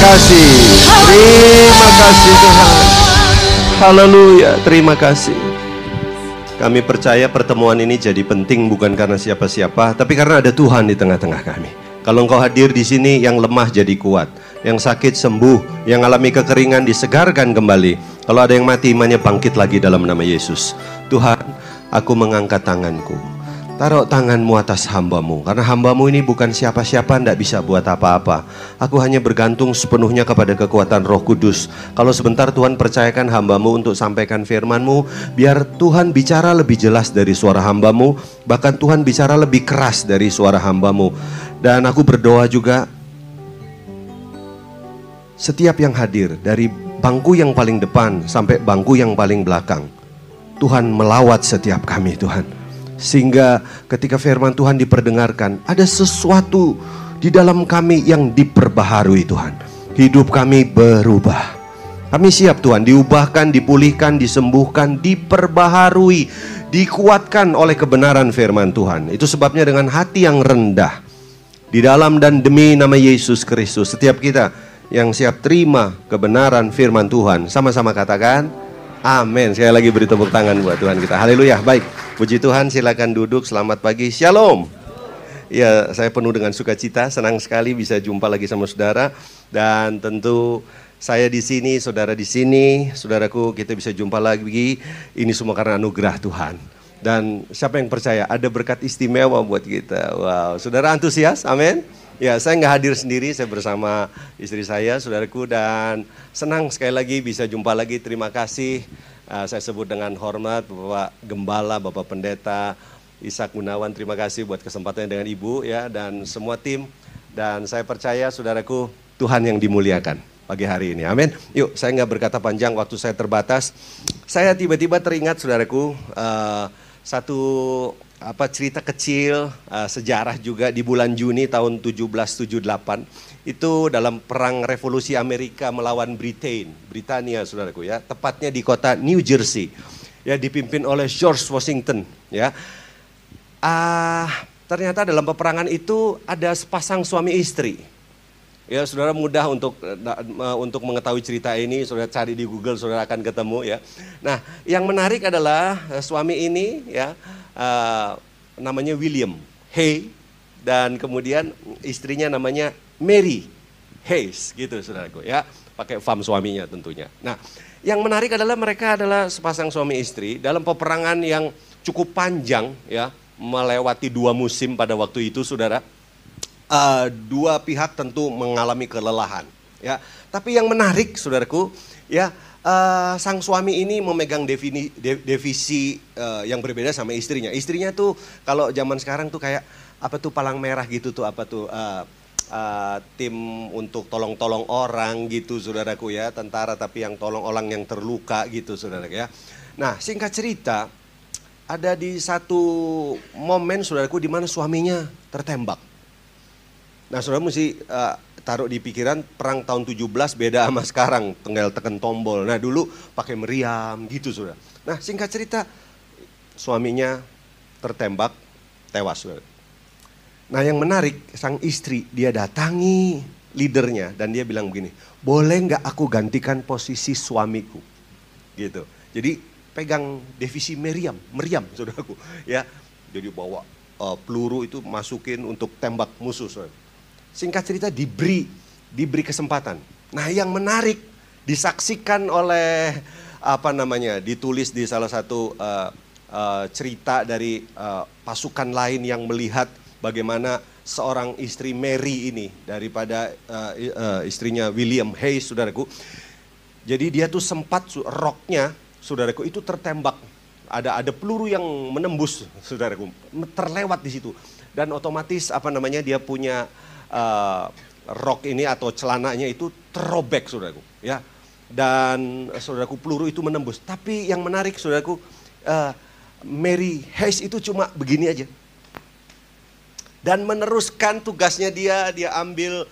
kasih. Terima kasih Tuhan. Haleluya, terima kasih. Kami percaya pertemuan ini jadi penting bukan karena siapa-siapa, tapi karena ada Tuhan di tengah-tengah kami. Kalau engkau hadir di sini, yang lemah jadi kuat, yang sakit sembuh, yang alami kekeringan disegarkan kembali. Kalau ada yang mati, imannya bangkit lagi dalam nama Yesus. Tuhan, aku mengangkat tanganku. Taruh tanganmu atas hambamu, karena hambamu ini bukan siapa-siapa, tidak bisa buat apa-apa. Aku hanya bergantung sepenuhnya kepada kekuatan roh kudus. Kalau sebentar Tuhan percayakan hambamu untuk sampaikan firmanmu, biar Tuhan bicara lebih jelas dari suara hambamu, bahkan Tuhan bicara lebih keras dari suara hambamu. Dan aku berdoa juga, setiap yang hadir dari bangku yang paling depan sampai bangku yang paling belakang, Tuhan melawat setiap kami Tuhan. Sehingga ketika firman Tuhan diperdengarkan, ada sesuatu di dalam kami yang diperbaharui Tuhan. Hidup kami berubah. Kami siap Tuhan, diubahkan, dipulihkan, disembuhkan, diperbaharui, dikuatkan oleh kebenaran firman Tuhan. Itu sebabnya dengan hati yang rendah, di dalam dan demi nama Yesus Kristus, setiap kita yang siap terima kebenaran firman Tuhan, sama-sama katakan, Amin. Sekali lagi beri tepuk tangan buat Tuhan kita. Haleluya. Baik, puji Tuhan. Silakan duduk. Selamat pagi. Shalom. Ya, saya penuh dengan sukacita. Senang sekali bisa jumpa lagi sama saudara. Dan tentu saya di sini, saudara di sini, saudaraku kita bisa jumpa lagi. Ini semua karena anugerah Tuhan. Dan siapa yang percaya ada berkat istimewa buat kita. Wow, saudara antusias? Amin. Ya, saya nggak hadir sendiri, saya bersama istri saya, saudaraku, dan senang sekali lagi bisa jumpa lagi. Terima kasih, uh, saya sebut dengan hormat Bapak Gembala, Bapak Pendeta, Ishak Gunawan, terima kasih buat kesempatannya dengan Ibu ya dan semua tim. Dan saya percaya, saudaraku, Tuhan yang dimuliakan pagi hari ini. Amin. Yuk, saya nggak berkata panjang, waktu saya terbatas. Saya tiba-tiba teringat, saudaraku, uh, satu apa cerita kecil uh, sejarah juga di bulan Juni tahun 1778 itu dalam perang revolusi Amerika melawan Britain, Britania saudaraku ya, tepatnya di kota New Jersey. Ya dipimpin oleh George Washington ya. Uh, ternyata dalam peperangan itu ada sepasang suami istri. Ya, saudara mudah untuk uh, untuk mengetahui cerita ini, saudara cari di Google, saudara akan ketemu ya. Nah, yang menarik adalah uh, suami ini ya uh, namanya William Hay dan kemudian istrinya namanya Mary Hayes gitu saudaraku ya pakai farm suaminya tentunya. Nah yang menarik adalah mereka adalah sepasang suami istri dalam peperangan yang cukup panjang ya melewati dua musim pada waktu itu saudara. Uh, dua pihak tentu mengalami kelelahan ya. Tapi yang menarik saudaraku ya uh, sang suami ini memegang defini, de, divisi uh, yang berbeda sama istrinya. Istrinya tuh kalau zaman sekarang tuh kayak apa tuh palang merah gitu tuh apa tuh uh, uh, tim untuk tolong-tolong orang gitu saudaraku ya tentara tapi yang tolong orang yang terluka gitu saudaraku ya. Nah singkat cerita ada di satu momen saudaraku di mana suaminya tertembak. Nah saudara mesti uh, taruh di pikiran perang tahun 17 beda sama sekarang, tinggal tekan tombol. Nah dulu pakai meriam gitu sudah. Nah singkat cerita suaminya tertembak, tewas. Sudah. Nah yang menarik sang istri dia datangi leadernya dan dia bilang begini, boleh nggak aku gantikan posisi suamiku? Gitu. Jadi pegang divisi meriam, meriam saudaraku. Ya, jadi bawa uh, peluru itu masukin untuk tembak musuh. Saudara singkat cerita diberi diberi kesempatan. Nah, yang menarik disaksikan oleh apa namanya? ditulis di salah satu uh, uh, cerita dari uh, pasukan lain yang melihat bagaimana seorang istri Mary ini daripada uh, uh, istrinya William Hayes, saudaraku. Jadi dia tuh sempat roknya, saudaraku, itu tertembak. Ada ada peluru yang menembus, saudaraku, terlewat di situ. Dan otomatis apa namanya dia punya uh, rok ini atau celananya itu terobek saudaraku ya. Dan saudaraku peluru itu menembus. Tapi yang menarik saudaraku uh, Mary Hayes itu cuma begini aja. Dan meneruskan tugasnya dia dia ambil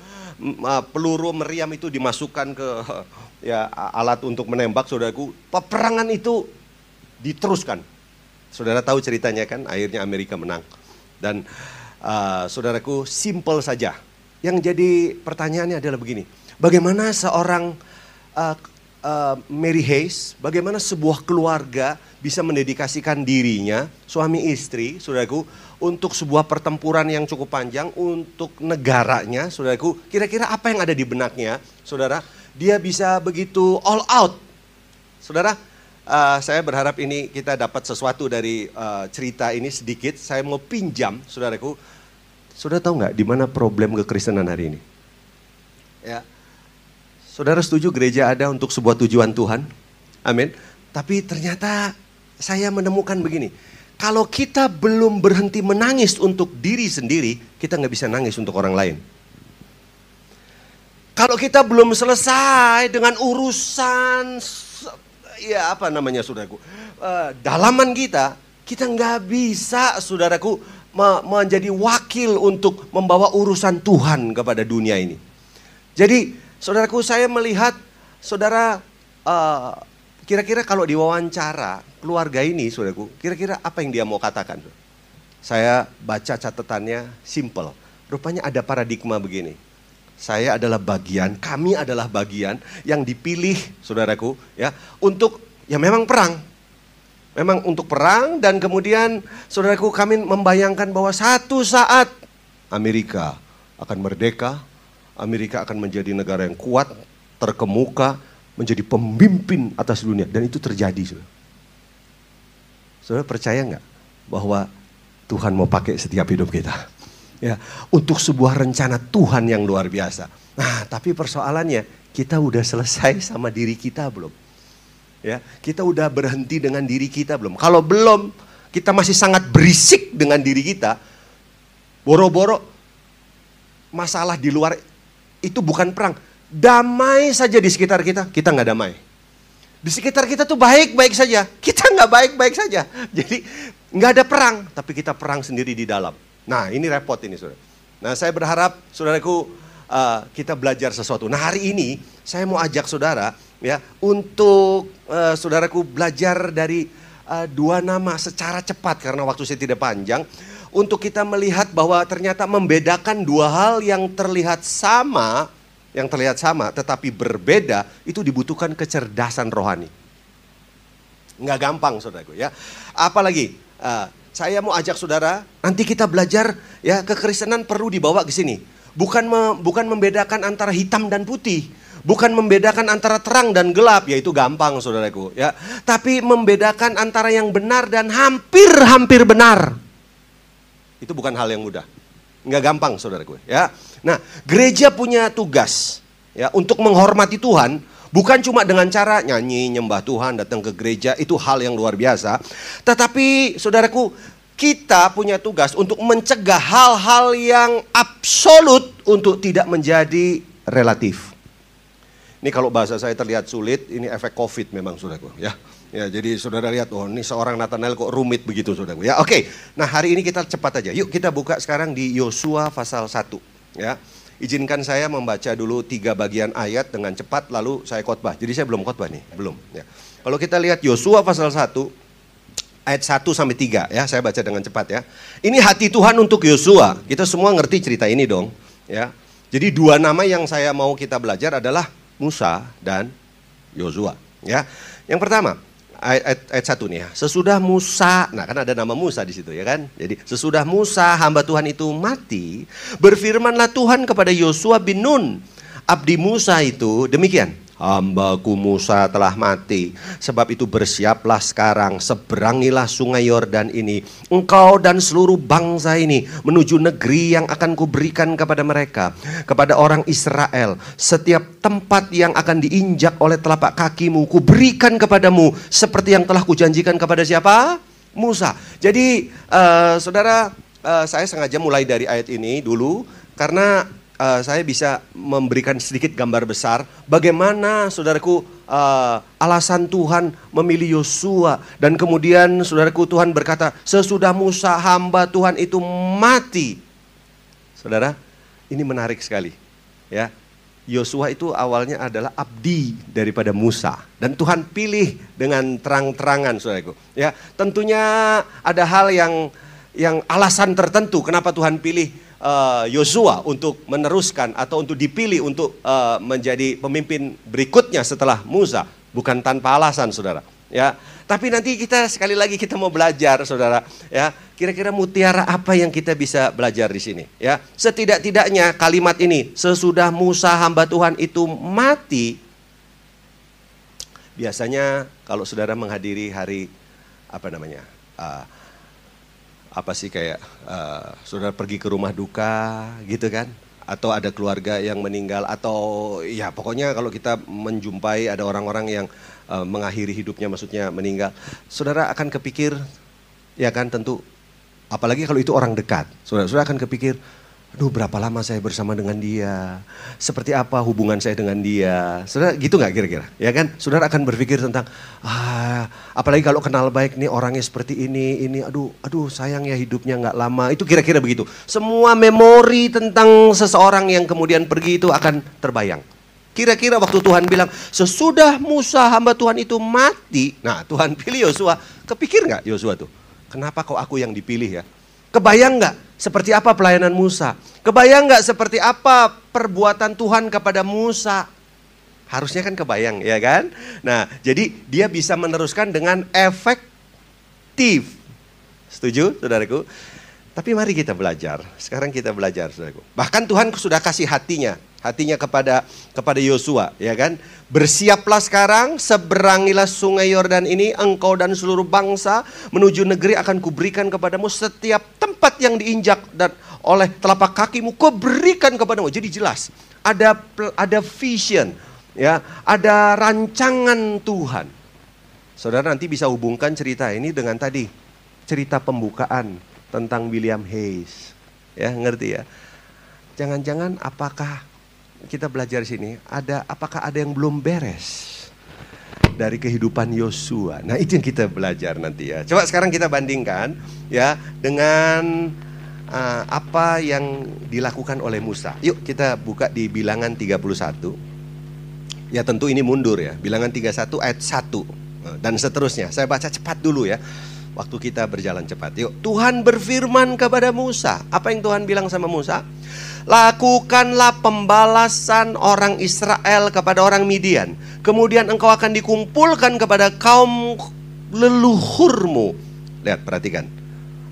uh, peluru meriam itu dimasukkan ke uh, ya alat untuk menembak saudaraku. Peperangan itu diteruskan. Saudara tahu ceritanya kan? Akhirnya Amerika menang. Dan uh, saudaraku simple saja yang jadi pertanyaannya adalah begini, bagaimana seorang uh, uh, Mary Hayes, bagaimana sebuah keluarga bisa mendedikasikan dirinya, suami istri, saudaraku, untuk sebuah pertempuran yang cukup panjang, untuk negaranya, saudaraku, kira-kira apa yang ada di benaknya, saudara? Dia bisa begitu all out. Saudara, uh, saya berharap ini kita dapat sesuatu dari uh, cerita ini sedikit. Saya mau pinjam, saudaraku. Saudara tahu nggak di mana problem kekristenan hari ini? Ya, saudara setuju gereja ada untuk sebuah tujuan Tuhan? Amin. Tapi ternyata saya menemukan begini, kalau kita belum berhenti menangis untuk diri sendiri, kita nggak bisa nangis untuk orang lain. Kalau kita belum selesai dengan urusan, ya apa namanya saudaraku, uh, dalaman kita, kita nggak bisa saudaraku menjadi wakil untuk membawa urusan Tuhan kepada dunia ini. Jadi saudaraku saya melihat saudara uh, Kira-kira kalau diwawancara keluarga ini, saudaraku, kira-kira apa yang dia mau katakan? Saya baca catatannya simple. Rupanya ada paradigma begini. Saya adalah bagian, kami adalah bagian yang dipilih, saudaraku, ya, untuk ya memang perang. Memang untuk perang dan kemudian saudaraku kami membayangkan bahwa satu saat Amerika akan merdeka, Amerika akan menjadi negara yang kuat, terkemuka, menjadi pemimpin atas dunia dan itu terjadi. Saudara, saudara percaya nggak bahwa Tuhan mau pakai setiap hidup kita? Ya, untuk sebuah rencana Tuhan yang luar biasa. Nah, tapi persoalannya kita udah selesai sama diri kita belum? Ya, kita udah berhenti dengan diri kita belum? Kalau belum, kita masih sangat berisik dengan diri kita. Boro-boro masalah di luar itu bukan perang, damai saja di sekitar kita, kita nggak damai. Di sekitar kita tuh baik-baik saja, kita nggak baik-baik saja. Jadi nggak ada perang, tapi kita perang sendiri di dalam. Nah ini repot ini saudara. Nah saya berharap saudaraku uh, kita belajar sesuatu. Nah hari ini saya mau ajak saudara ya untuk uh, saudaraku belajar dari uh, dua nama secara cepat karena waktu saya tidak panjang untuk kita melihat bahwa ternyata membedakan dua hal yang terlihat sama yang terlihat sama tetapi berbeda itu dibutuhkan kecerdasan rohani. Nggak gampang saudaraku ya. Apalagi uh, saya mau ajak saudara nanti kita belajar ya kekristenan perlu dibawa ke sini. Bukan me, bukan membedakan antara hitam dan putih. Bukan membedakan antara terang dan gelap, yaitu gampang saudaraku ya. Tapi membedakan antara yang benar dan hampir-hampir benar. Itu bukan hal yang mudah. Nggak gampang saudaraku ya. Nah, gereja punya tugas ya untuk menghormati Tuhan bukan cuma dengan cara nyanyi, nyembah Tuhan, datang ke gereja itu hal yang luar biasa. Tetapi saudaraku, kita punya tugas untuk mencegah hal-hal yang absolut untuk tidak menjadi relatif. Ini kalau bahasa saya terlihat sulit, ini efek Covid memang saudaraku ya. Ya, jadi saudara lihat, oh ini seorang Nathanael kok rumit begitu saudaraku. Ya, oke. Nah, hari ini kita cepat aja. Yuk kita buka sekarang di Yosua pasal 1. Ya, izinkan saya membaca dulu tiga bagian ayat dengan cepat lalu saya khotbah. Jadi saya belum khotbah nih, belum. Ya. Kalau kita lihat Yosua pasal 1 ayat 1 sampai 3 ya, saya baca dengan cepat ya. Ini hati Tuhan untuk Yosua. Kita semua ngerti cerita ini dong, ya. Jadi dua nama yang saya mau kita belajar adalah Musa dan Yosua, ya. Yang pertama, ayat, ayat satu nih ya. Sesudah Musa, nah kan ada nama Musa di situ ya kan. Jadi sesudah Musa hamba Tuhan itu mati, berfirmanlah Tuhan kepada Yosua bin Nun, abdi Musa itu demikian hambaku Musa telah mati. Sebab itu bersiaplah sekarang, seberangilah sungai Yordan ini. Engkau dan seluruh bangsa ini menuju negeri yang akan kuberikan kepada mereka. Kepada orang Israel. Setiap tempat yang akan diinjak oleh telapak kakimu, kuberikan kepadamu. Seperti yang telah kujanjikan kepada siapa? Musa. Jadi uh, saudara, uh, saya sengaja mulai dari ayat ini dulu. Karena uh, saya bisa memberikan sedikit gambar besar bagaimana saudaraku uh, alasan Tuhan memilih Yosua dan kemudian saudaraku Tuhan berkata sesudah Musa hamba Tuhan itu mati. Saudara, ini menarik sekali. Ya. Yosua itu awalnya adalah abdi daripada Musa dan Tuhan pilih dengan terang-terangan saudaraku. Ya, tentunya ada hal yang yang alasan tertentu kenapa Tuhan pilih Yosua uh, untuk meneruskan atau untuk dipilih untuk uh, menjadi pemimpin berikutnya setelah Musa, bukan tanpa alasan, saudara. Ya, tapi nanti kita sekali lagi kita mau belajar, saudara. Ya, kira-kira mutiara apa yang kita bisa belajar di sini? Ya, setidak-tidaknya kalimat ini, sesudah Musa hamba Tuhan itu mati, biasanya kalau saudara menghadiri hari apa namanya? Uh, apa sih kayak uh, saudara pergi ke rumah duka gitu kan? Atau ada keluarga yang meninggal atau ya pokoknya kalau kita menjumpai ada orang-orang yang uh, mengakhiri hidupnya maksudnya meninggal saudara akan kepikir ya kan tentu apalagi kalau itu orang dekat saudara saudara akan kepikir Aduh berapa lama saya bersama dengan dia, seperti apa hubungan saya dengan dia. Saudara gitu nggak kira-kira? Ya kan? Saudara akan berpikir tentang, ah, apalagi kalau kenal baik nih orangnya seperti ini, ini, aduh, aduh sayang ya hidupnya nggak lama. Itu kira-kira begitu. Semua memori tentang seseorang yang kemudian pergi itu akan terbayang. Kira-kira waktu Tuhan bilang, sesudah Musa hamba Tuhan itu mati, nah Tuhan pilih Yosua, kepikir nggak Yosua tuh? Kenapa kok aku yang dipilih ya? Kebayang nggak seperti apa pelayanan Musa? Kebayang nggak seperti apa perbuatan Tuhan kepada Musa? Harusnya kan kebayang ya kan? Nah jadi dia bisa meneruskan dengan efektif. Setuju saudaraku? Tapi mari kita belajar. Sekarang kita belajar saudaraku. Bahkan Tuhan sudah kasih hatinya hatinya kepada kepada Yosua, ya kan? Bersiaplah sekarang, seberangilah sungai Yordan ini, engkau dan seluruh bangsa menuju negeri akan kuberikan kepadamu setiap tempat yang diinjak dan oleh telapak kakimu kuberikan kepadamu. Jadi jelas, ada ada vision, ya, ada rancangan Tuhan. Saudara nanti bisa hubungkan cerita ini dengan tadi cerita pembukaan tentang William Hayes. Ya, ngerti ya? Jangan-jangan apakah kita belajar sini, ada apakah ada yang belum beres dari kehidupan Yosua. Nah, itu yang kita belajar nanti ya. Coba sekarang kita bandingkan ya dengan uh, apa yang dilakukan oleh Musa. Yuk kita buka di Bilangan 31. Ya tentu ini mundur ya. Bilangan 31 ayat 1 dan seterusnya. Saya baca cepat dulu ya. Waktu kita berjalan cepat. Yuk, Tuhan berfirman kepada Musa. Apa yang Tuhan bilang sama Musa? Lakukanlah pembalasan orang Israel kepada orang Midian. Kemudian engkau akan dikumpulkan kepada kaum leluhurmu. Lihat, perhatikan.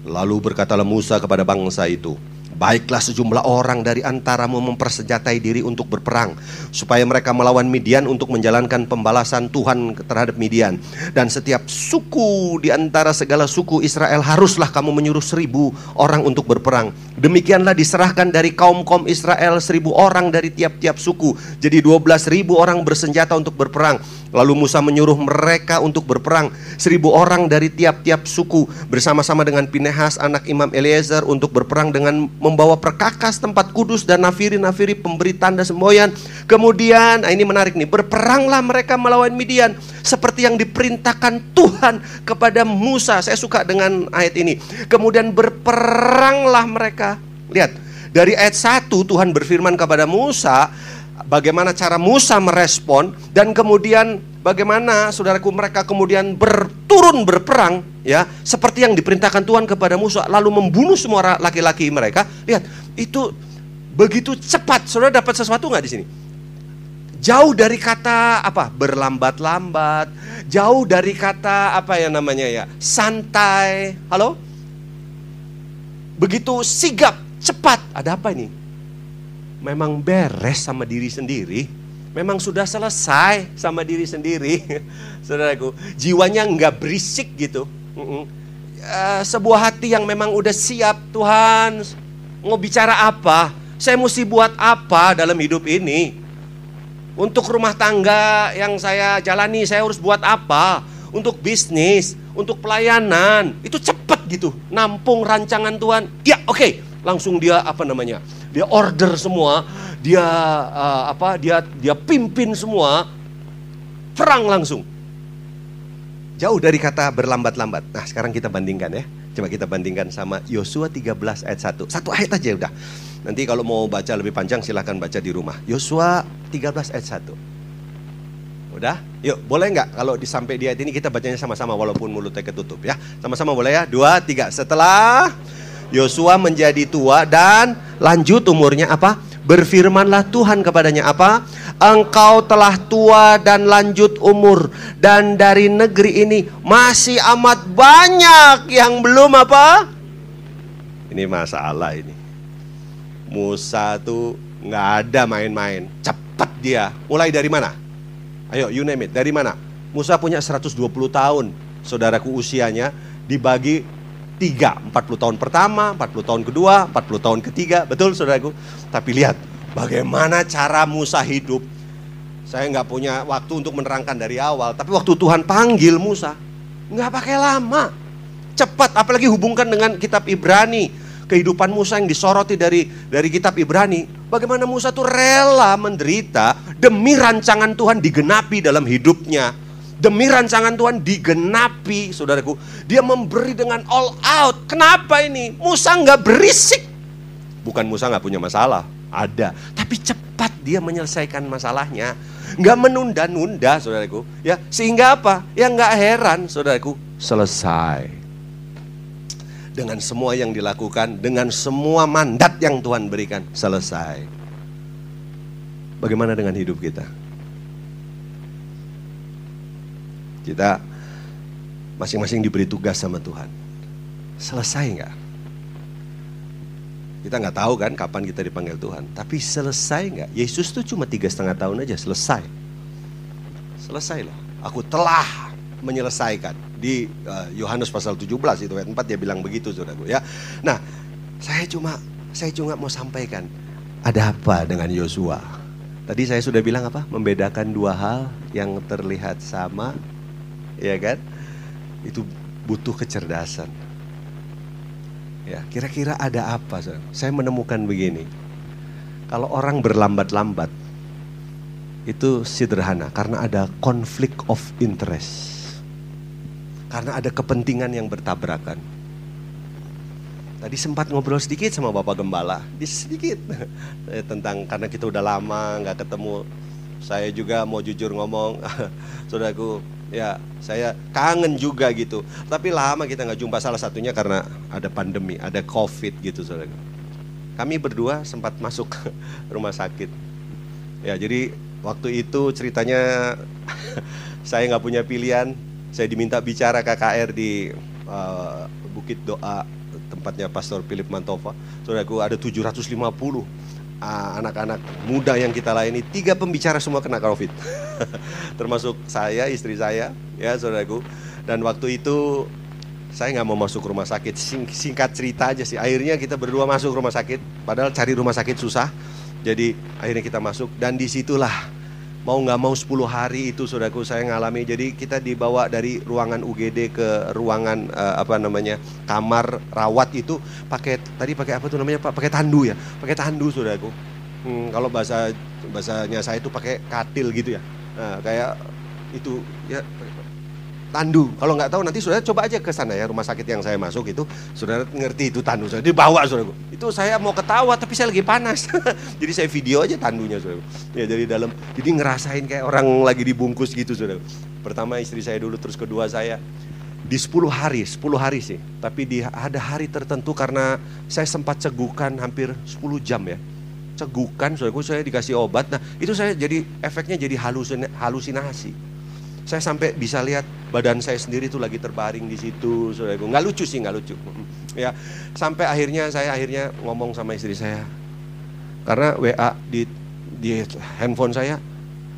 Lalu berkatalah Musa kepada bangsa itu, Baiklah sejumlah orang dari antaramu mempersenjatai diri untuk berperang Supaya mereka melawan Midian untuk menjalankan pembalasan Tuhan terhadap Midian. Dan setiap suku di antara segala suku Israel haruslah kamu menyuruh seribu orang untuk berperang. Demikianlah diserahkan dari kaum-kaum Israel seribu orang dari tiap-tiap suku. Jadi dua belas ribu orang bersenjata untuk berperang. Lalu Musa menyuruh mereka untuk berperang. Seribu orang dari tiap-tiap suku Bersama-sama dengan Pinehas anak Imam Eliezer Untuk berperang dengan membawa perkakas tempat kudus Dan nafiri-nafiri pemberi tanda semboyan. Kemudian, nah ini menarik nih Berperanglah mereka melawan Midian Seperti yang diperintahkan Tuhan kepada Musa. Saya suka dengan ayat ini. Kemudian berperanglah mereka. Lihat, dari ayat 1 Tuhan berfirman kepada Musa bagaimana cara Musa merespon dan kemudian bagaimana saudaraku mereka kemudian berturun berperang ya seperti yang diperintahkan Tuhan kepada Musa lalu membunuh semua laki-laki mereka. Lihat itu begitu cepat. Saudara dapat sesuatu nggak di sini? Jauh dari kata apa berlambat-lambat jauh dari kata apa ya namanya ya santai. Halo? Begitu sigap cepat. Ada apa ini memang beres sama diri sendiri, memang sudah selesai sama diri sendiri, saudaraku. Jiwanya nggak berisik gitu. Uh, sebuah hati yang memang udah siap Tuhan mau bicara apa, saya mesti buat apa dalam hidup ini. Untuk rumah tangga yang saya jalani, saya harus buat apa? Untuk bisnis, untuk pelayanan, itu cepat gitu. Nampung rancangan Tuhan. Ya, oke, okay. langsung dia apa namanya? Dia order semua, dia uh, apa? Dia dia pimpin semua, perang langsung. Jauh dari kata berlambat-lambat. Nah, sekarang kita bandingkan ya. Coba kita bandingkan sama Yosua 13 ayat 1. Satu ayat aja udah. Nanti kalau mau baca lebih panjang silahkan baca di rumah. Yosua 13 ayat 1. Udah? Yuk, boleh nggak kalau disampai di ayat ini kita bacanya sama-sama walaupun mulutnya ketutup ya. Sama-sama boleh ya? Dua, tiga. Setelah Yosua menjadi tua dan lanjut umurnya apa? Berfirmanlah Tuhan kepadanya apa? Engkau telah tua dan lanjut umur dan dari negeri ini masih amat banyak yang belum apa? Ini masalah ini. Musa tuh nggak ada main-main. Cepat dia. Mulai dari mana? Ayo, you name it. Dari mana? Musa punya 120 tahun. Saudaraku usianya dibagi tiga, 40 tahun pertama, 40 tahun kedua, 40 tahun ketiga, betul saudaraku? Tapi lihat bagaimana cara Musa hidup. Saya nggak punya waktu untuk menerangkan dari awal, tapi waktu Tuhan panggil Musa, nggak pakai lama, cepat. Apalagi hubungkan dengan kitab Ibrani, kehidupan Musa yang disoroti dari dari kitab Ibrani. Bagaimana Musa tuh rela menderita demi rancangan Tuhan digenapi dalam hidupnya demi rancangan Tuhan digenapi, saudaraku. Dia memberi dengan all out. Kenapa ini? Musa nggak berisik. Bukan Musa nggak punya masalah, ada. Tapi cepat dia menyelesaikan masalahnya. Nggak menunda-nunda, saudaraku. Ya, sehingga apa? Ya nggak heran, saudaraku. Selesai. Dengan semua yang dilakukan, dengan semua mandat yang Tuhan berikan, selesai. Bagaimana dengan hidup kita? Kita masing-masing diberi tugas sama Tuhan. Selesai nggak? Kita nggak tahu kan kapan kita dipanggil Tuhan. Tapi selesai nggak? Yesus tuh cuma tiga setengah tahun aja selesai. Selesai loh. Aku telah menyelesaikan di uh, Yohanes pasal 17 itu ayat 4 dia bilang begitu saudaraku ya. Nah, saya cuma saya cuma mau sampaikan ada apa dengan Yosua? Tadi saya sudah bilang apa? Membedakan dua hal yang terlihat sama ya kan? Itu butuh kecerdasan. Ya, kira-kira ada apa? Saya menemukan begini. Kalau orang berlambat-lambat itu sederhana karena ada konflik of interest. Karena ada kepentingan yang bertabrakan. Tadi sempat ngobrol sedikit sama Bapak Gembala, di sedikit tentang karena kita udah lama nggak ketemu. Saya juga mau jujur ngomong, saudaraku, ya saya kangen juga gitu. Tapi lama kita nggak jumpa salah satunya karena ada pandemi, ada covid gitu saudara. Kami berdua sempat masuk rumah sakit. Ya jadi waktu itu ceritanya saya nggak punya pilihan. Saya diminta bicara KKR di uh, Bukit Doa tempatnya Pastor Philip Mantova. Saudaraku ada 750 Ah, anak-anak muda yang kita layani tiga pembicara semua kena covid. Termasuk saya istri saya ya saudaraku. Dan waktu itu saya nggak mau masuk rumah sakit. Sing singkat cerita aja sih akhirnya kita berdua masuk rumah sakit. Padahal cari rumah sakit susah jadi akhirnya kita masuk. Dan di situlah mau nggak mau 10 hari itu saudaraku saya ngalami. Jadi kita dibawa dari ruangan UGD ke ruangan uh, apa namanya kamar rawat itu pakai tadi pakai apa tuh namanya pak? Pakai tandu ya? Pakai tandu saudaraku. Hmm, kalau bahasa bahasanya saya itu pakai katil gitu ya. Nah, kayak itu ya tandu. Kalau nggak tahu nanti saudara coba aja ke sana ya rumah sakit yang saya masuk itu saudara ngerti itu tandu saya dibawa saudara. Itu saya mau ketawa tapi saya lagi panas. jadi saya video aja tandunya saudara. Ya dari dalam jadi ngerasain kayak orang lagi dibungkus gitu saudara. Pertama istri saya dulu terus kedua saya di 10 hari, 10 hari sih. Tapi di ada hari tertentu karena saya sempat cegukan hampir 10 jam ya cegukan, saudara saya dikasih obat. Nah, itu saya jadi efeknya jadi halusinasi saya sampai bisa lihat badan saya sendiri tuh lagi terbaring di situ, saudaraku. Nggak lucu sih, nggak lucu. ya, sampai akhirnya saya akhirnya ngomong sama istri saya. Karena WA di di handphone saya,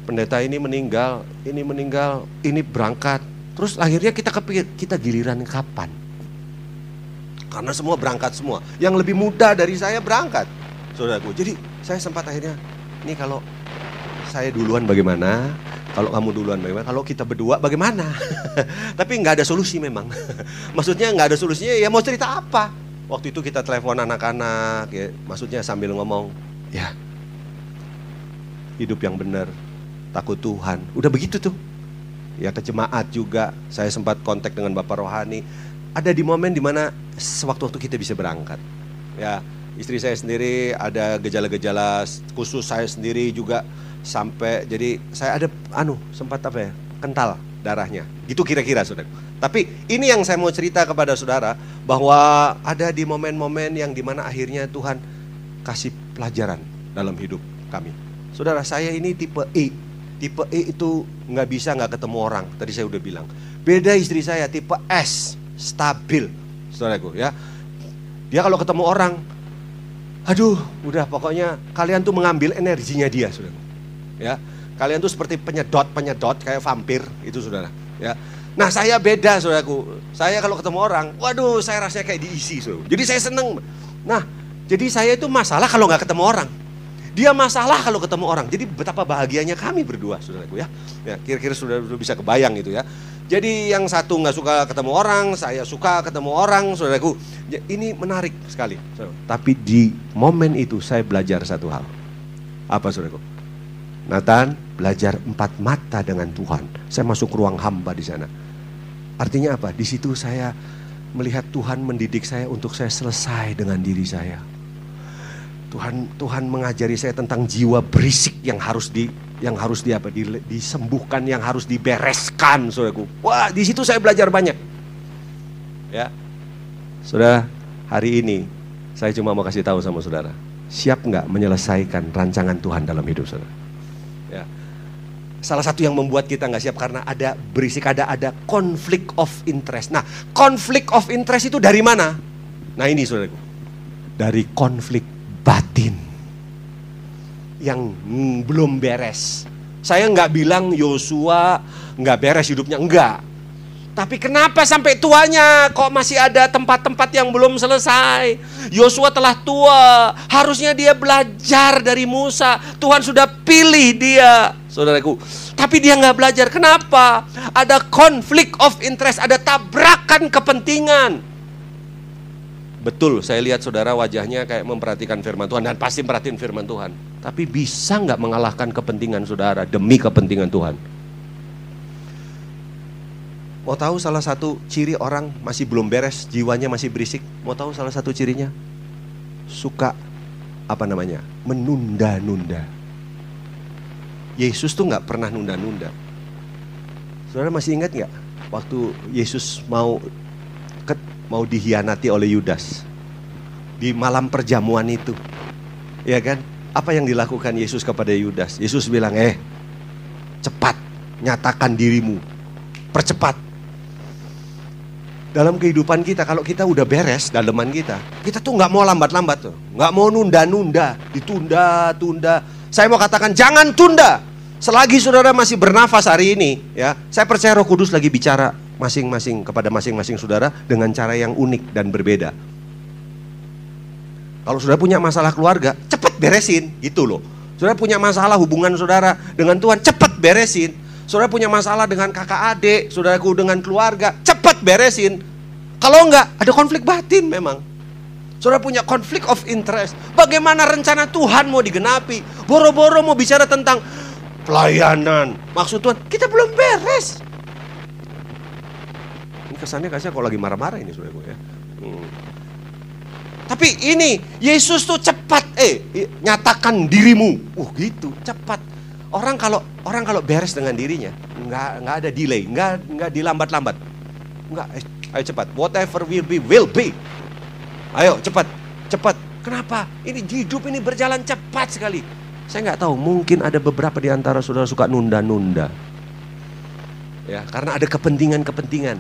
pendeta ini meninggal, ini meninggal, ini berangkat. Terus akhirnya kita kepikir, kita giliran kapan? Karena semua berangkat semua. Yang lebih muda dari saya berangkat, saudaraku. Jadi saya sempat akhirnya, ini kalau saya duluan bagaimana? Kalau kamu duluan bagaimana? Kalau kita berdua bagaimana? Tapi nggak ada solusi memang. Maksudnya nggak ada solusinya ya mau cerita apa? Waktu itu kita telepon anak-anak, ya, maksudnya sambil ngomong, ya hidup yang benar, takut Tuhan. Udah begitu tuh. Ya ke jemaat juga, saya sempat kontak dengan Bapak Rohani. Ada di momen di mana sewaktu-waktu kita bisa berangkat. Ya istri saya sendiri ada gejala-gejala khusus saya sendiri juga sampai jadi saya ada anu sempat apa ya kental darahnya. Gitu kira-kira saudara. Tapi ini yang saya mau cerita kepada saudara bahwa ada di momen-momen yang di mana akhirnya Tuhan kasih pelajaran dalam hidup kami. Saudara saya ini tipe E. Tipe E itu nggak bisa nggak ketemu orang. Tadi saya udah bilang. Beda istri saya tipe S, stabil, saudaraku ya. Dia kalau ketemu orang, aduh, udah pokoknya kalian tuh mengambil energinya dia, saudara. Ya, kalian tuh seperti penyedot penyedot kayak vampir itu, saudara. Ya, nah saya beda, saudaraku. Saya kalau ketemu orang, waduh, saya rasanya kayak diisi, saudara. Jadi saya seneng. Nah, jadi saya itu masalah kalau nggak ketemu orang. Dia masalah kalau ketemu orang. Jadi betapa bahagianya kami berdua, saudaraku ya. Ya, kira-kira sudah, bisa kebayang itu ya. Jadi yang satu nggak suka ketemu orang, saya suka ketemu orang, saudaraku. Ya, ini menarik sekali. Tapi di momen itu saya belajar satu hal. Apa saudaraku? Nathan belajar empat mata dengan Tuhan. Saya masuk ruang hamba di sana. Artinya apa? Di situ saya melihat Tuhan mendidik saya untuk saya selesai dengan diri saya. Tuhan Tuhan mengajari saya tentang jiwa berisik yang harus di yang harus di apa di, disembuhkan yang harus dibereskan saudaraku wah di situ saya belajar banyak ya saudara hari ini saya cuma mau kasih tahu sama saudara siap nggak menyelesaikan rancangan Tuhan dalam hidup saudara ya. Salah satu yang membuat kita nggak siap karena ada berisik ada ada konflik of interest. Nah konflik of interest itu dari mana? Nah ini saudaraku. Dari konflik batin yang belum beres. Saya nggak bilang Yosua nggak beres hidupnya, enggak. Tapi kenapa sampai tuanya kok masih ada tempat-tempat yang belum selesai? Yosua telah tua, harusnya dia belajar dari Musa. Tuhan sudah pilih dia, saudaraku. Tapi dia nggak belajar. Kenapa? Ada konflik of interest, ada tabrakan kepentingan. Betul, saya lihat saudara wajahnya kayak memperhatikan firman Tuhan dan pasti perhatiin firman Tuhan. Tapi bisa nggak mengalahkan kepentingan saudara demi kepentingan Tuhan? Mau tahu salah satu ciri orang masih belum beres, jiwanya masih berisik? Mau tahu salah satu cirinya? Suka apa namanya? Menunda-nunda. Yesus tuh nggak pernah nunda-nunda. Saudara masih ingat nggak waktu Yesus mau mau dihianati oleh Yudas di malam perjamuan itu. Ya kan? Apa yang dilakukan Yesus kepada Yudas? Yesus bilang, "Eh, cepat nyatakan dirimu. Percepat." Dalam kehidupan kita, kalau kita udah beres daleman kita, kita tuh nggak mau lambat-lambat tuh, nggak mau nunda-nunda, ditunda-tunda. Saya mau katakan jangan tunda. Selagi saudara masih bernafas hari ini, ya, saya percaya Roh Kudus lagi bicara masing-masing kepada masing-masing saudara dengan cara yang unik dan berbeda. Kalau saudara punya masalah keluarga, cepat beresin, gitu loh. Saudara punya masalah hubungan saudara dengan Tuhan, cepat beresin. Saudara punya masalah dengan kakak adik, saudaraku dengan keluarga, cepat beresin. Kalau enggak, ada konflik batin memang. Saudara punya konflik of interest. Bagaimana rencana Tuhan mau digenapi? Boro-boro mau bicara tentang pelayanan. Maksud Tuhan, kita belum beres kesannya kasih kalau lagi marah-marah ini saudara ya. Hmm. Tapi ini Yesus tuh cepat eh nyatakan dirimu. Uh gitu, cepat. Orang kalau orang kalau beres dengan dirinya, nggak nggak ada delay, nggak nggak dilambat-lambat. Nggak, eh, ayo cepat. Whatever will be will be. Ayo cepat, cepat. Kenapa? Ini hidup ini berjalan cepat sekali. Saya nggak tahu, mungkin ada beberapa di antara saudara suka nunda-nunda. Ya, karena ada kepentingan-kepentingan.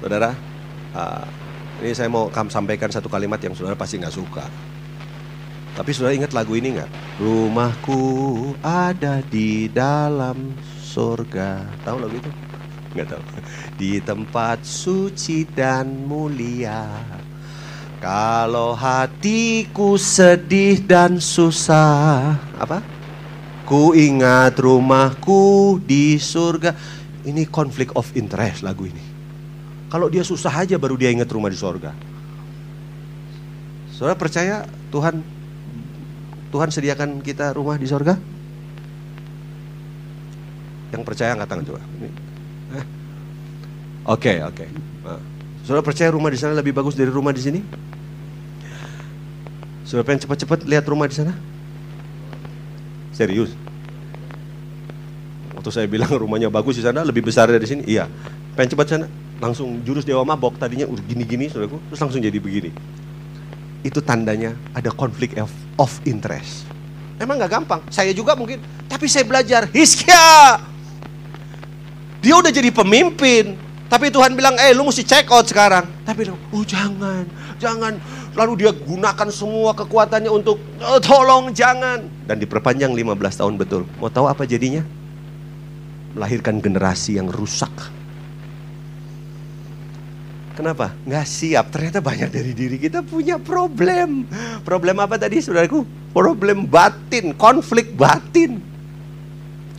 Saudara, uh, ini saya mau sampaikan satu kalimat yang saudara pasti nggak suka. Tapi saudara ingat lagu ini nggak? Rumahku ada di dalam surga. Tahu lagu itu? Nggak tahu. Di tempat suci dan mulia. Kalau hatiku sedih dan susah, apa? Ku ingat rumahku di surga. Ini konflik of interest lagu ini. Kalau dia susah aja baru dia ingat rumah di sorga. Saudara percaya Tuhan Tuhan sediakan kita rumah di sorga? Yang percaya angkat tangan coba. Eh. Oke, okay, oke. Okay. Nah. Saudara percaya rumah di sana lebih bagus dari rumah di sini? Saudara pengen cepat-cepat lihat rumah di sana? Serius? Waktu saya bilang rumahnya bagus di sana, lebih besar dari sini. Iya. Pengen cepat sana, langsung jurus dewa mabok. Tadinya gini-gini, saudaraku, terus langsung jadi begini. Itu tandanya ada konflik of, of interest. Emang nggak gampang. Saya juga mungkin, tapi saya belajar. Hiskia, dia udah jadi pemimpin. Tapi Tuhan bilang, eh lu mesti check out sekarang. Tapi oh jangan, jangan. Lalu dia gunakan semua kekuatannya untuk, oh, tolong jangan. Dan diperpanjang 15 tahun betul. Mau tahu apa jadinya? Melahirkan generasi yang rusak. Kenapa? Nggak siap. Ternyata banyak dari diri kita punya problem. Problem apa tadi saudaraku? Problem batin, konflik batin.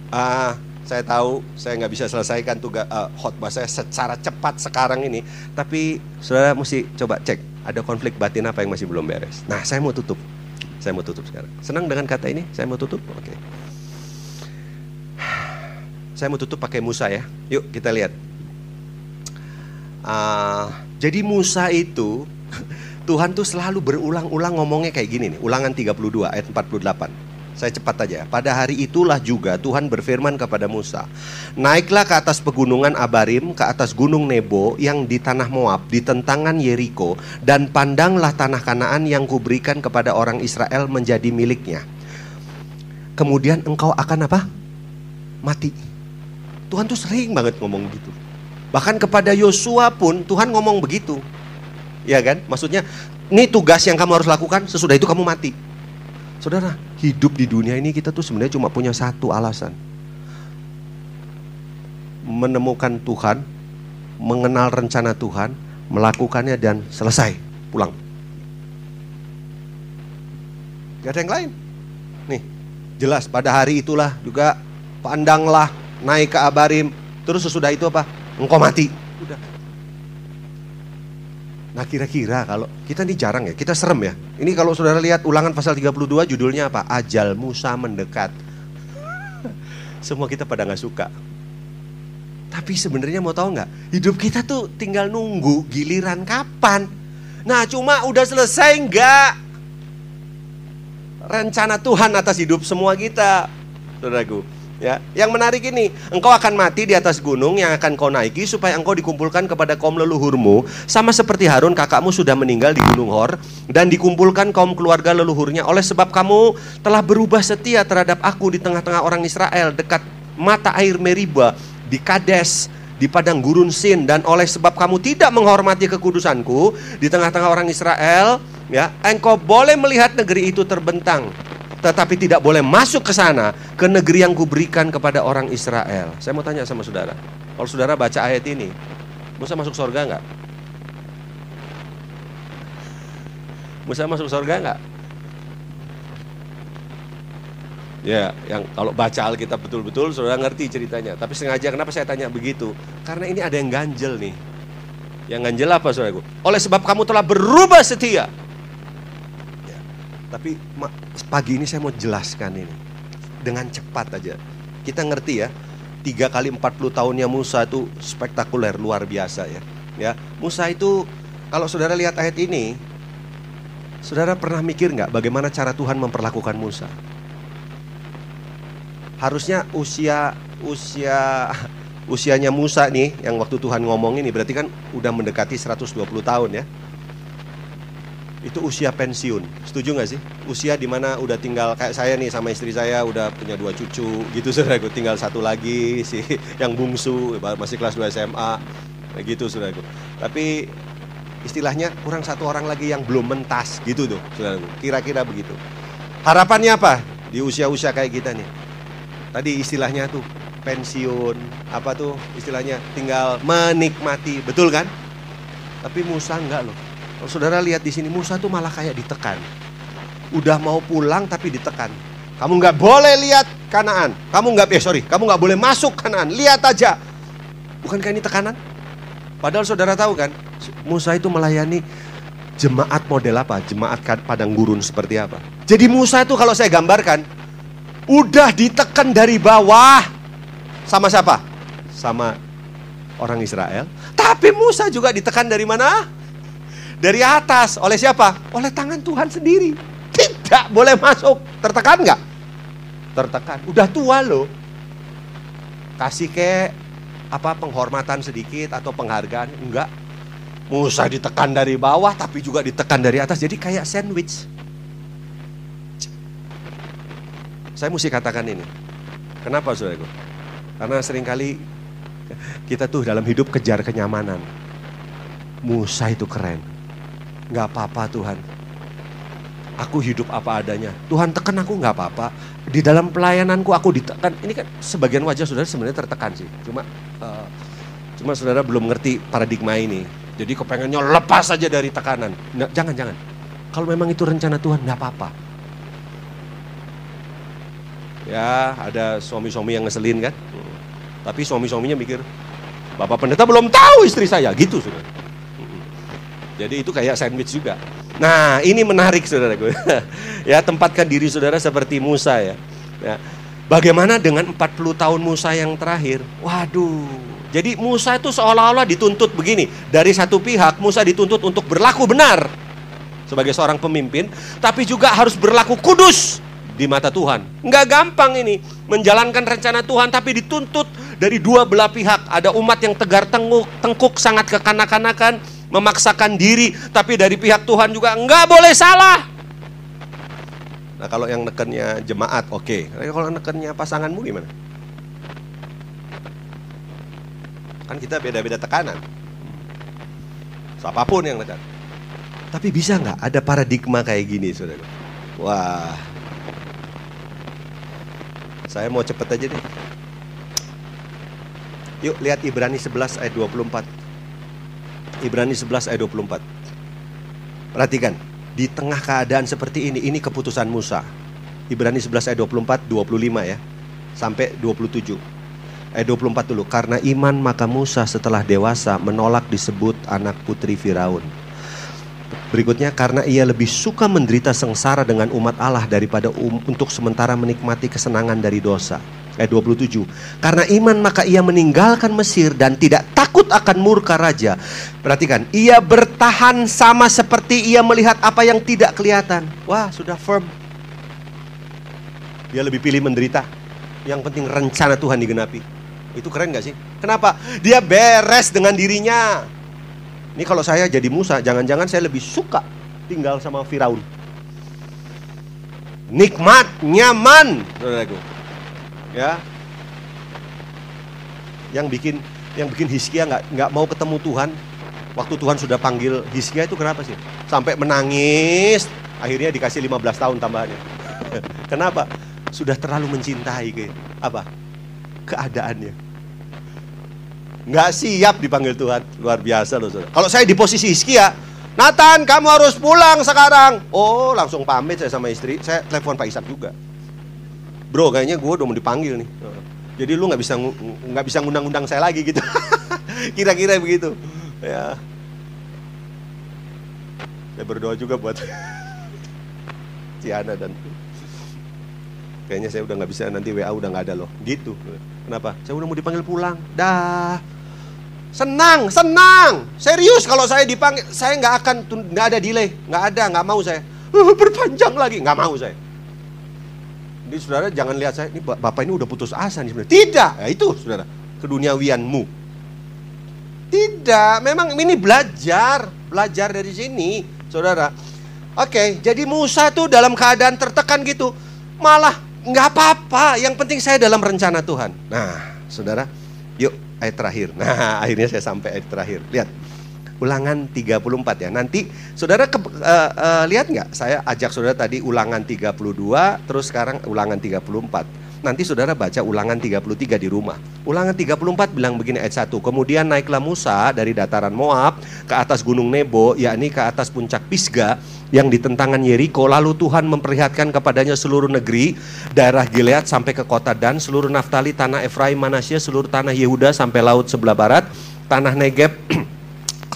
Ah, saya tahu saya nggak bisa selesaikan tugas uh, khotbah saya secara cepat sekarang ini, tapi saudara mesti coba cek ada konflik batin apa yang masih belum beres. Nah, saya mau tutup. Saya mau tutup sekarang. Senang dengan kata ini? Saya mau tutup. Oke. Okay. Saya mau tutup pakai Musa ya. Yuk kita lihat. Uh, jadi Musa itu Tuhan tuh selalu berulang-ulang ngomongnya kayak gini nih. Ulangan 32 ayat 48. Saya cepat aja. Pada hari itulah juga Tuhan berfirman kepada Musa, "Naiklah ke atas pegunungan Abarim, ke atas gunung Nebo yang di tanah Moab, di tentangan Yeriko, dan pandanglah tanah Kanaan yang kuberikan kepada orang Israel menjadi miliknya. Kemudian engkau akan apa? Mati." Tuhan tuh sering banget ngomong gitu. Bahkan kepada Yosua pun Tuhan ngomong begitu. Ya kan? Maksudnya, ini tugas yang kamu harus lakukan, sesudah itu kamu mati. Saudara, hidup di dunia ini kita tuh sebenarnya cuma punya satu alasan. Menemukan Tuhan, mengenal rencana Tuhan, melakukannya dan selesai, pulang. Gak ada yang lain. Nih, jelas pada hari itulah juga pandanglah naik ke Abarim, terus sesudah itu apa? Engkau mati. Udah. Nah kira-kira kalau kita ini jarang ya, kita serem ya. Ini kalau saudara lihat ulangan pasal 32 judulnya apa? Ajal Musa mendekat. Semua kita pada nggak suka. Tapi sebenarnya mau tahu nggak? Hidup kita tuh tinggal nunggu giliran kapan. Nah cuma udah selesai nggak? Rencana Tuhan atas hidup semua kita. Saudaraku. Ya, yang menarik ini, engkau akan mati di atas gunung yang akan kau naiki supaya engkau dikumpulkan kepada kaum leluhurmu, sama seperti Harun kakakmu sudah meninggal di gunung Hor dan dikumpulkan kaum keluarga leluhurnya. Oleh sebab kamu telah berubah setia terhadap aku di tengah-tengah orang Israel dekat mata air Meriba di Kades di padang gurun Sin. Dan oleh sebab kamu tidak menghormati kekudusanku di tengah-tengah orang Israel ya engkau boleh melihat negeri itu terbentang tetapi tidak boleh masuk ke sana ke negeri yang kuberikan kepada orang Israel. Saya mau tanya sama saudara, kalau saudara baca ayat ini, Musa masuk surga nggak? Musa masuk surga nggak? Ya, yang kalau baca Alkitab betul-betul saudara ngerti ceritanya. Tapi sengaja kenapa saya tanya begitu? Karena ini ada yang ganjel nih. Yang ganjel apa saudaraku? Oleh sebab kamu telah berubah setia tapi pagi ini saya mau jelaskan ini dengan cepat aja. Kita ngerti ya, tiga kali 40 tahunnya Musa itu spektakuler, luar biasa ya. Ya, Musa itu kalau saudara lihat ayat ini, saudara pernah mikir nggak bagaimana cara Tuhan memperlakukan Musa? Harusnya usia usia usianya Musa nih yang waktu Tuhan ngomong ini berarti kan udah mendekati 120 tahun ya itu usia pensiun. Setuju nggak sih? Usia di mana udah tinggal kayak saya nih sama istri saya udah punya dua cucu gitu saudaraku. Tinggal satu lagi sih yang bungsu masih kelas 2 SMA. Gitu saudaraku. Tapi istilahnya kurang satu orang lagi yang belum mentas gitu tuh saudaraku. Kira-kira begitu. Harapannya apa di usia-usia kayak kita nih? Tadi istilahnya tuh pensiun, apa tuh istilahnya tinggal menikmati, betul kan? Tapi Musa enggak loh kalau saudara lihat di sini Musa tuh malah kayak ditekan. Udah mau pulang tapi ditekan. Kamu nggak boleh lihat Kanaan. Kamu nggak eh sorry, kamu nggak boleh masuk Kanaan. Lihat aja. Bukankah ini tekanan? Padahal saudara tahu kan, Musa itu melayani jemaat model apa? Jemaat padang gurun seperti apa? Jadi Musa itu kalau saya gambarkan, udah ditekan dari bawah sama siapa? Sama orang Israel. Tapi Musa juga ditekan dari mana? Dari atas. Oleh siapa? Oleh tangan Tuhan sendiri. Tidak boleh masuk. Tertekan nggak? Tertekan. Udah tua loh. kasih ke apa penghormatan sedikit atau penghargaan? Enggak. Musa ditekan dari bawah tapi juga ditekan dari atas. Jadi kayak sandwich. Saya mesti katakan ini. Kenapa saudaraku? Karena sering kali kita tuh dalam hidup kejar kenyamanan. Musa itu keren. Gak apa-apa Tuhan. Aku hidup apa adanya. Tuhan tekan aku gak apa-apa. Di dalam pelayananku aku ditekan. Ini kan sebagian wajah saudara sebenarnya tertekan sih. Cuma uh, cuma saudara belum ngerti paradigma ini. Jadi kepengennya lepas saja dari tekanan. Nah, jangan, jangan. Kalau memang itu rencana Tuhan, gak apa-apa. Ya, ada suami-suami yang ngeselin kan. Tapi suami-suaminya mikir, Bapak pendeta belum tahu istri saya, gitu sudah. Jadi itu kayak sandwich juga. Nah, ini menarik saudara gue. ya, tempatkan diri saudara seperti Musa ya. ya. Bagaimana dengan 40 tahun Musa yang terakhir? Waduh. Jadi Musa itu seolah-olah dituntut begini. Dari satu pihak Musa dituntut untuk berlaku benar sebagai seorang pemimpin, tapi juga harus berlaku kudus di mata Tuhan. Nggak gampang ini menjalankan rencana Tuhan, tapi dituntut dari dua belah pihak. Ada umat yang tegar tenguk, tengkuk, sangat kekanak-kanakan, memaksakan diri, tapi dari pihak Tuhan juga nggak boleh salah. Nah kalau yang nekennya jemaat oke, okay. kalau nekennya pasanganmu gimana? Kan kita beda-beda tekanan. Siapa pun yang neken. Tapi bisa nggak ada paradigma kayak gini, saudara? Wah, saya mau cepet aja deh. Yuk lihat Ibrani 11 ayat 24. Ibrani 11 ayat 24. Perhatikan, di tengah keadaan seperti ini, ini keputusan Musa. Ibrani 11 ayat 24, 25 ya. Sampai 27. Ayat 24 dulu. Karena iman maka Musa setelah dewasa menolak disebut anak putri Firaun. Berikutnya karena ia lebih suka menderita sengsara dengan umat Allah daripada um, untuk sementara menikmati kesenangan dari dosa ayat 27. Karena iman maka ia meninggalkan Mesir dan tidak takut akan murka raja. Perhatikan, ia bertahan sama seperti ia melihat apa yang tidak kelihatan. Wah, sudah firm. Dia lebih pilih menderita. Yang penting rencana Tuhan digenapi. Itu keren gak sih? Kenapa? Dia beres dengan dirinya. Ini kalau saya jadi Musa, jangan-jangan saya lebih suka tinggal sama Firaun. Nikmat, nyaman, ya. Yang bikin yang bikin Hiskia nggak nggak mau ketemu Tuhan. Waktu Tuhan sudah panggil Hiskia itu kenapa sih? Sampai menangis. Akhirnya dikasih 15 tahun tambahannya. Kenapa? Sudah terlalu mencintai ke apa? Keadaannya. Nggak siap dipanggil Tuhan. Luar biasa loh saudara. Kalau saya di posisi Hiskia Nathan kamu harus pulang sekarang. Oh langsung pamit saya sama istri. Saya telepon Pak Ishak juga bro kayaknya gue udah mau dipanggil nih. Jadi lu nggak bisa nggak bisa ngundang-undang saya lagi gitu. Kira-kira begitu. Ya. Saya berdoa juga buat Ciana dan kayaknya saya udah nggak bisa nanti WA udah nggak ada loh. Gitu. Kenapa? Saya udah mau dipanggil pulang. Dah. Senang senang. Serius kalau saya dipanggil saya nggak akan nggak ada delay. Nggak ada nggak mau saya. Berpanjang lagi. Nggak mau saya jadi saudara jangan lihat saya, ini bapak ini udah putus asa nih sebenarnya. Tidak, ya itu saudara, keduniawianmu. Tidak, memang ini belajar, belajar dari sini, saudara. Oke, jadi Musa tuh dalam keadaan tertekan gitu, malah nggak apa-apa. Yang penting saya dalam rencana Tuhan. Nah, saudara, yuk ayat terakhir. Nah, akhirnya saya sampai ayat terakhir. Lihat, ulangan 34 ya. Nanti saudara ke, uh, uh, lihat nggak? Saya ajak saudara tadi ulangan 32, terus sekarang ulangan 34. Nanti saudara baca ulangan 33 di rumah. Ulangan 34 bilang begini ayat 1. Kemudian naiklah Musa dari dataran Moab ke atas gunung Nebo, yakni ke atas puncak Pisga yang di tentangan Yeriko. Lalu Tuhan memperlihatkan kepadanya seluruh negeri, daerah Gilead sampai ke kota Dan, seluruh Naftali, tanah Efraim, Manasya, seluruh tanah Yehuda sampai laut sebelah barat, tanah Negeb,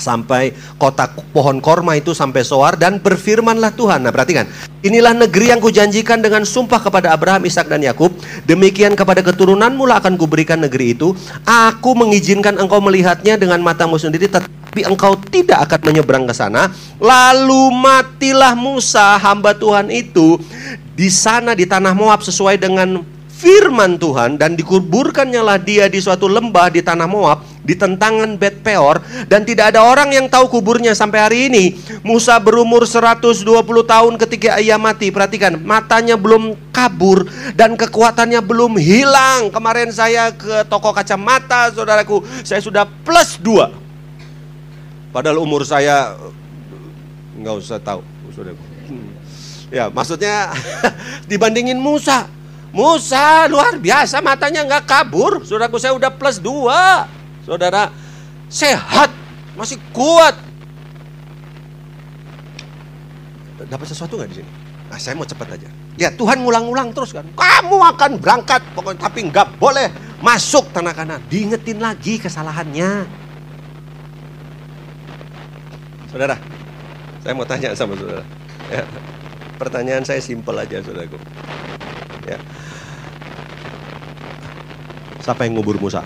sampai kota pohon korma itu sampai soar dan berfirmanlah Tuhan. Nah, perhatikan. Inilah negeri yang kujanjikan dengan sumpah kepada Abraham, Ishak dan Yakub. Demikian kepada keturunanmu lah akan kuberikan negeri itu. Aku mengizinkan engkau melihatnya dengan matamu sendiri tetapi engkau tidak akan menyeberang ke sana. Lalu matilah Musa hamba Tuhan itu di sana di tanah Moab sesuai dengan firman Tuhan dan dikuburkannya lah dia di suatu lembah di tanah Moab di tentangan Bet Peor dan tidak ada orang yang tahu kuburnya sampai hari ini. Musa berumur 120 tahun ketika ia mati. Perhatikan, matanya belum kabur dan kekuatannya belum hilang. Kemarin saya ke toko kacamata, saudaraku, saya sudah plus 2. Padahal umur saya nggak usah tahu, saudaraku. Ya, maksudnya dibandingin Musa. Musa luar biasa matanya nggak kabur. Saudaraku saya udah plus dua. Saudara sehat, masih kuat. Dapat sesuatu nggak di sini? Nah, saya mau cepat aja. Ya Tuhan ngulang-ngulang terus kan. Kamu akan berangkat, pokoknya tapi nggak boleh masuk tanah kanan. Diingetin lagi kesalahannya. Saudara, saya mau tanya sama saudara. Ya, pertanyaan saya simpel aja saudaraku. Ya. Siapa yang ngubur Musa?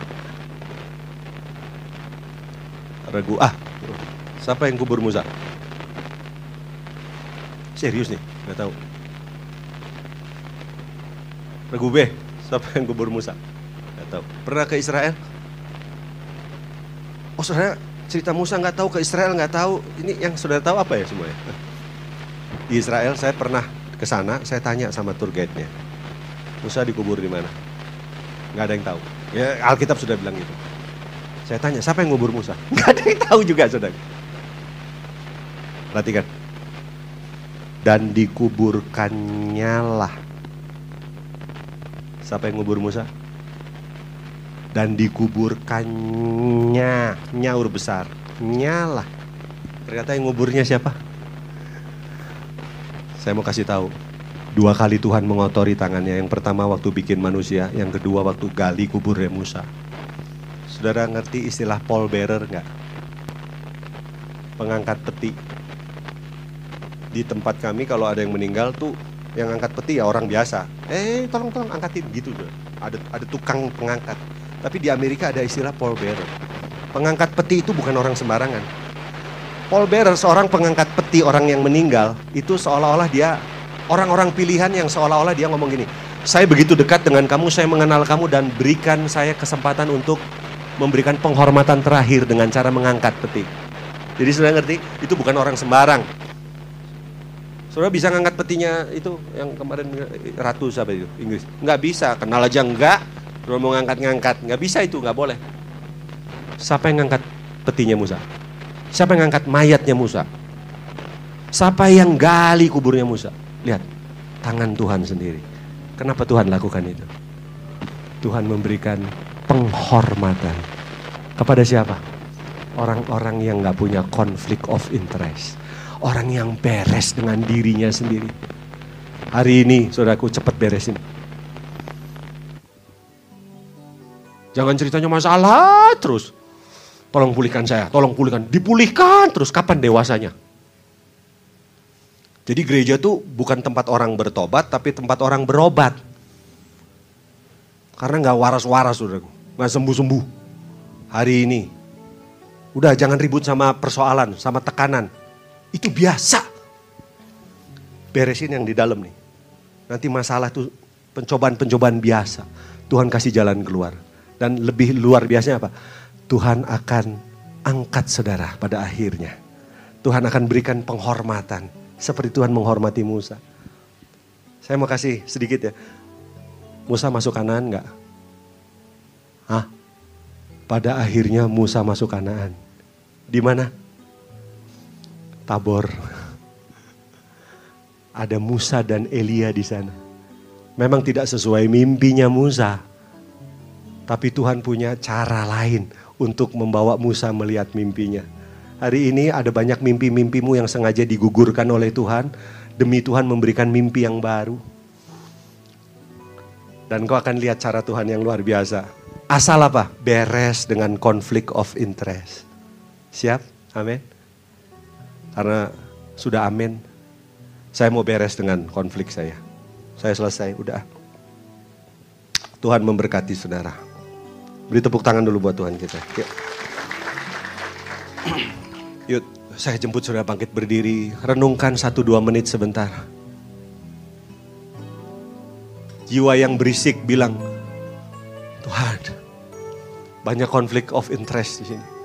Ragu ah. Siapa yang kubur Musa? Serius nih, nggak tahu. Ragu B, siapa yang kubur Musa? Nggak tahu. Pernah ke Israel? Oh saudara, cerita Musa nggak tahu ke Israel nggak tahu. Ini yang saudara tahu apa ya semuanya? Di Israel saya pernah ke sana, saya tanya sama tour guide-nya. Musa dikubur di mana? Nggak ada yang tahu. Ya Alkitab sudah bilang itu. Saya tanya, siapa yang ngubur Musa? Nggak ada yang tahu juga, saudara. Perhatikan. Dan dikuburkannya lah. Siapa yang ngubur Musa? Dan dikuburkannya, nyaur besar. Nyala. Ternyata yang nguburnya siapa? Saya mau kasih tahu. Dua kali Tuhan mengotori tangannya. Yang pertama waktu bikin manusia, yang kedua waktu gali kuburnya Musa. Saudara ngerti istilah pall bearer nggak? Pengangkat peti. Di tempat kami kalau ada yang meninggal tuh yang angkat peti ya orang biasa. Eh tolong tolong angkatin gitu tuh. Ada ada tukang pengangkat. Tapi di Amerika ada istilah pall bearer. Pengangkat peti itu bukan orang sembarangan. Pall bearer seorang pengangkat peti orang yang meninggal itu seolah-olah dia orang-orang pilihan yang seolah-olah dia ngomong gini, saya begitu dekat dengan kamu, saya mengenal kamu dan berikan saya kesempatan untuk memberikan penghormatan terakhir dengan cara mengangkat peti. Jadi sudah ngerti, itu bukan orang sembarang. Saudara bisa ngangkat petinya itu yang kemarin ratu siapa itu Inggris? Nggak bisa, kenal aja enggak. Sudah mau ngangkat-ngangkat, nggak bisa itu, nggak boleh. Siapa yang ngangkat petinya Musa? Siapa yang ngangkat mayatnya Musa? Siapa yang gali kuburnya Musa? Lihat, tangan Tuhan sendiri. Kenapa Tuhan lakukan itu? Tuhan memberikan penghormatan kepada siapa? Orang-orang yang nggak punya konflik of interest, orang yang beres dengan dirinya sendiri. Hari ini, saudaraku, cepat beresin. Jangan ceritanya masalah terus. Tolong pulihkan saya, tolong pulihkan. Dipulihkan terus, kapan dewasanya? Jadi gereja tuh bukan tempat orang bertobat, tapi tempat orang berobat. Karena nggak waras-waras, saudaraku nggak sembuh-sembuh hari ini. Udah jangan ribut sama persoalan, sama tekanan. Itu biasa. Beresin yang di dalam nih. Nanti masalah tuh pencobaan-pencobaan biasa. Tuhan kasih jalan keluar. Dan lebih luar biasanya apa? Tuhan akan angkat saudara pada akhirnya. Tuhan akan berikan penghormatan. Seperti Tuhan menghormati Musa. Saya mau kasih sedikit ya. Musa masuk kanan enggak? Hah? Pada akhirnya Musa masuk Kanaan. Di mana? Tabor. Ada Musa dan Elia di sana. Memang tidak sesuai mimpinya Musa. Tapi Tuhan punya cara lain untuk membawa Musa melihat mimpinya. Hari ini ada banyak mimpi-mimpimu yang sengaja digugurkan oleh Tuhan demi Tuhan memberikan mimpi yang baru. Dan kau akan lihat cara Tuhan yang luar biasa. Asal apa? Beres dengan konflik of interest. Siap? Amin. Karena sudah amin. Saya mau beres dengan konflik saya. Saya selesai, udah. Tuhan memberkati saudara. Beri tepuk tangan dulu buat Tuhan kita. Yuk. Yuk, saya jemput saudara bangkit berdiri. Renungkan satu dua menit sebentar. jiwa yang berisik bilang, Tuhan, banyak konflik of interest di sini.